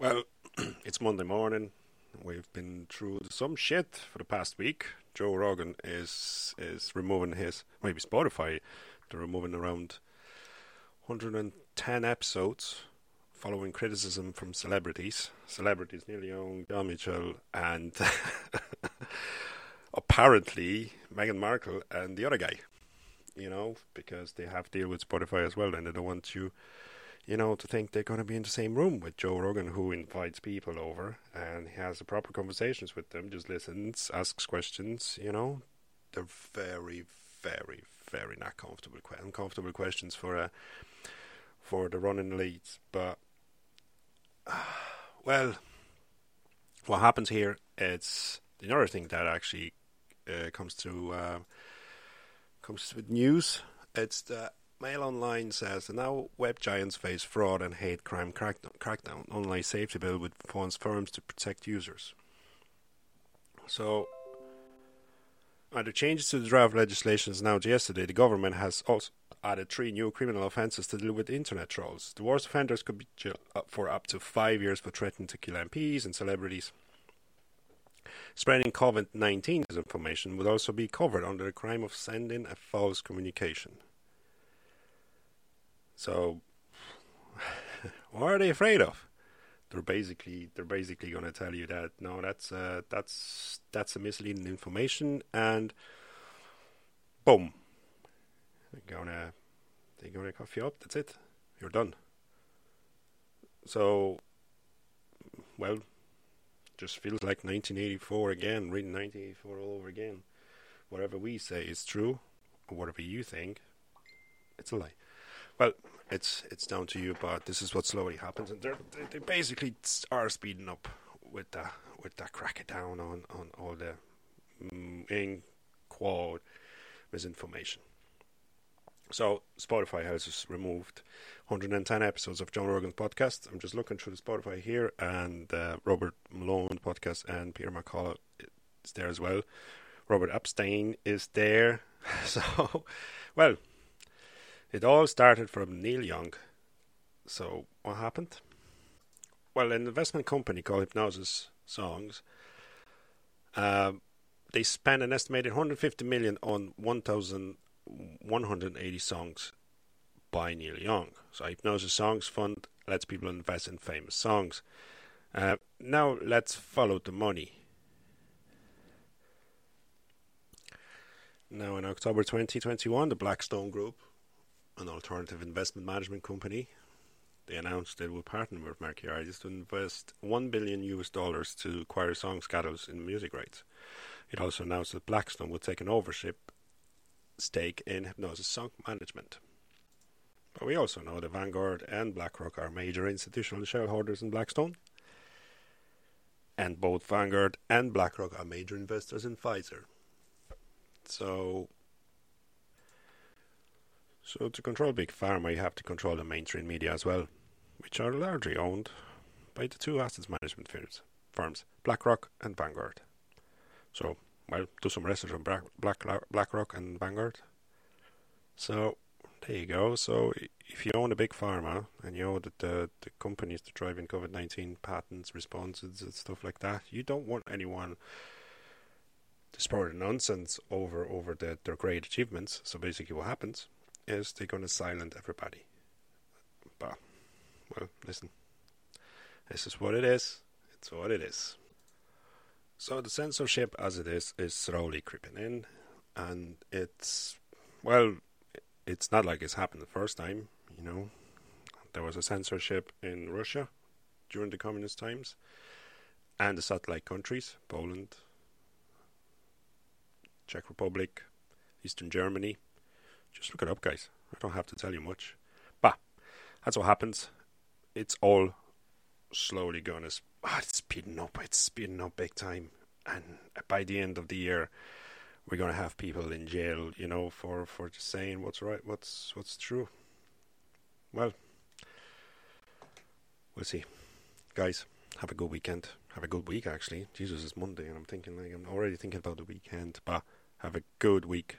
Well, it's Monday morning. We've been through some shit for the past week. Joe Rogan is is removing his maybe Spotify. They're removing around 110 episodes following criticism from celebrities. Celebrities Neil Young, Joni Mitchell and apparently Meghan Markle and the other guy. You know, because they have to deal with Spotify as well, and they don't want you, you know, to think they're going to be in the same room with Joe Rogan, who invites people over and he has the proper conversations with them, just listens, asks questions. You know, they're very, very, very not comfortable, uncomfortable questions for a for the running leads, but well, what happens here? It's another thing that actually uh, comes to uh, comes with news. It's that Mail Online says that now web giants face fraud and hate crime crackdown. online safety bill would funds firms to protect users. So, under changes to the draft legislation announced yesterday, the government has also added three new criminal offences to deal with internet trolls. The worst offenders could be jailed for up to five years for threatening to kill MPs and celebrities. Spreading COVID 19 disinformation would also be covered under the crime of sending a false communication. So, what are they afraid of? They're basically they're basically going to tell you that no, that's uh, that's that's a misleading information, and boom, they're gonna they're gonna cuff you up. That's it. You're done. So, well, just feels like 1984 again. Reading 1984 all over again. Whatever we say is true, or whatever you think, it's a lie. Well, it's it's down to you, but this is what slowly happens, and they they basically are speeding up with the with that crack down on on all the in quote misinformation. So Spotify has removed 110 episodes of John Rogan's podcast. I'm just looking through the Spotify here, and uh, Robert Malone podcast and Peter McCullough is there as well. Robert Epstein is there. So, well, it all started from Neil Young. So, what happened? Well, an investment company called Hipgnosis Songs, uh, they spent an estimated 150 million on 1,180 songs by Neil Young. So Hipgnosis Songs Fund lets people invest in famous songs. Uh, now let's follow the money. Now in October 2021, the Blackstone Group, an alternative investment management company, they announced they will partner with Artists to invest 1 billion US dollars to acquire song in music rights. It also announced that Blackstone would take an ownership stake in Hipgnosis Song Management. But we also know that Vanguard and BlackRock are major institutional shareholders in Blackstone. And both Vanguard and BlackRock are major investors in Pfizer. So, so to control big pharma, you have to control the mainstream media as well, which are largely owned by the two assets management firms, firms BlackRock and Vanguard. So well, do some research on Black, Black, BlackRock and Vanguard. So there you go. So if you own a big pharma and you know that the the companies that driving COVID nineteen patents, responses, and stuff like that, you don't want anyone to spread nonsense over over the, their great achievements. So basically, what happens is they're going to silence everybody. But well, listen, this is what it is. It's what it is. So the censorship, as it is, is slowly creeping in, and it's well, it's not like it's happened the first time. You know, there was a censorship in Russia during the communist times, and the satellite countries, Poland, Czech Republic, Eastern Germany. Just look it up, guys. I don't have to tell you much, but that's what happens. It's all slowly going to. Oh, ah, it's speeding up. It's speeding up big time. And by the end of the year, we're going to have people in jail, you know, for, for just saying what's right, what's what's true. Well, we'll see. Guys, have a good weekend. Have a good week, actually. Jesus, it's Monday, and I'm thinking, like, I'm already thinking about the weekend. But have a good week,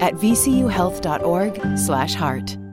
at vcuhealth.org/heart.